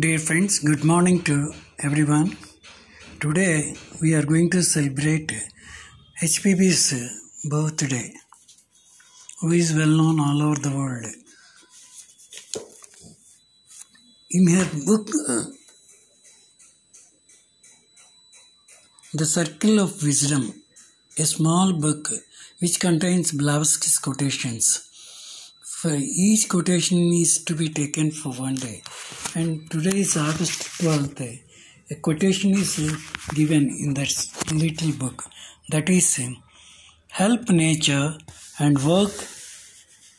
Dear friends, good morning to everyone. Today we are going to celebrate HPB's birthday, who is well known all over the world. In her book, The Circle of Wisdom, a small book which contains Blavatsky's quotations. For each quotation is to be taken for one day. And today is August 12th. A quotation is given in that little book. That is, help nature and work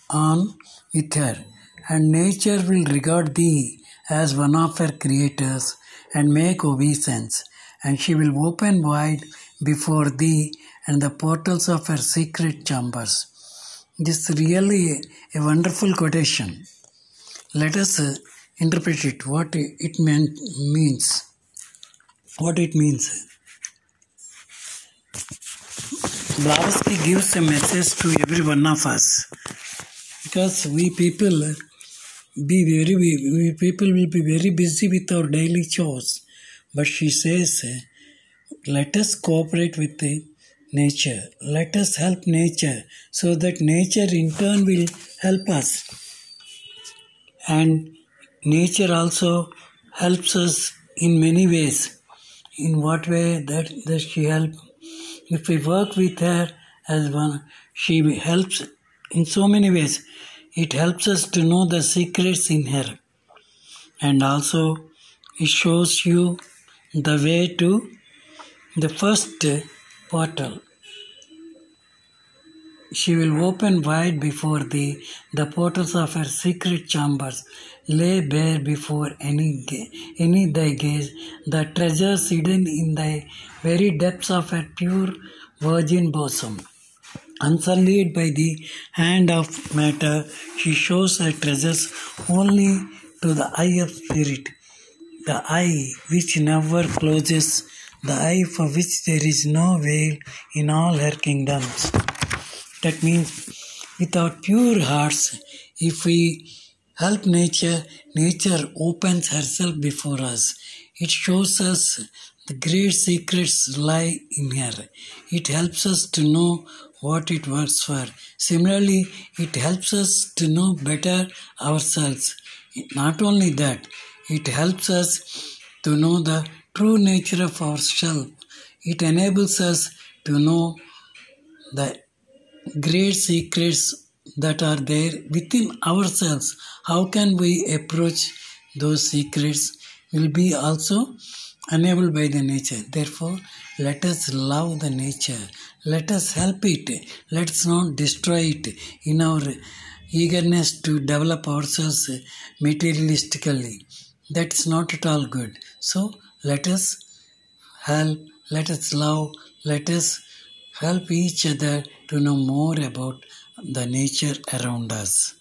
on with her, and nature will regard thee as one of her creators and make obeisance, and she will open wide before thee and the portals of her secret chambers. This is really a wonderful quotation. Let us uh, interpret it, what it meant, means. What it means. Blavatsky gives a message to every one of us because we people uh, be very we people will be very busy with our daily chores but she says uh, let us cooperate with the nature. Let us help nature so that nature in turn will help us. And nature also helps us in many ways. In what way? That, does she help. If we work with her as one she helps in so many ways. It helps us to know the secrets in her. And also it shows you the way to the first portal. She will open wide before thee the portals of her secret chambers, lay bare before any any thy gaze the treasures hidden in thy very depths of her pure virgin bosom. Unsullied by the hand of matter, she shows her treasures only to the eye of spirit, the eye which never closes, the eye for which there is no veil in all her kingdoms. That means, without pure hearts, if we help nature, nature opens herself before us. It shows us the great secrets lie in her. It helps us to know what it works for. Similarly, it helps us to know better ourselves. Not only that, it helps us to know the true nature of ourselves. It enables us to know the great secrets that are there within ourselves. How can we approach those secrets will be also enabled by the nature. Therefore, let us love the nature. Let us help it. Let us not destroy it in our eagerness to develop ourselves materialistically. That's not at all good. So, let us help, let us love, let us help each other to know more about the nature around us.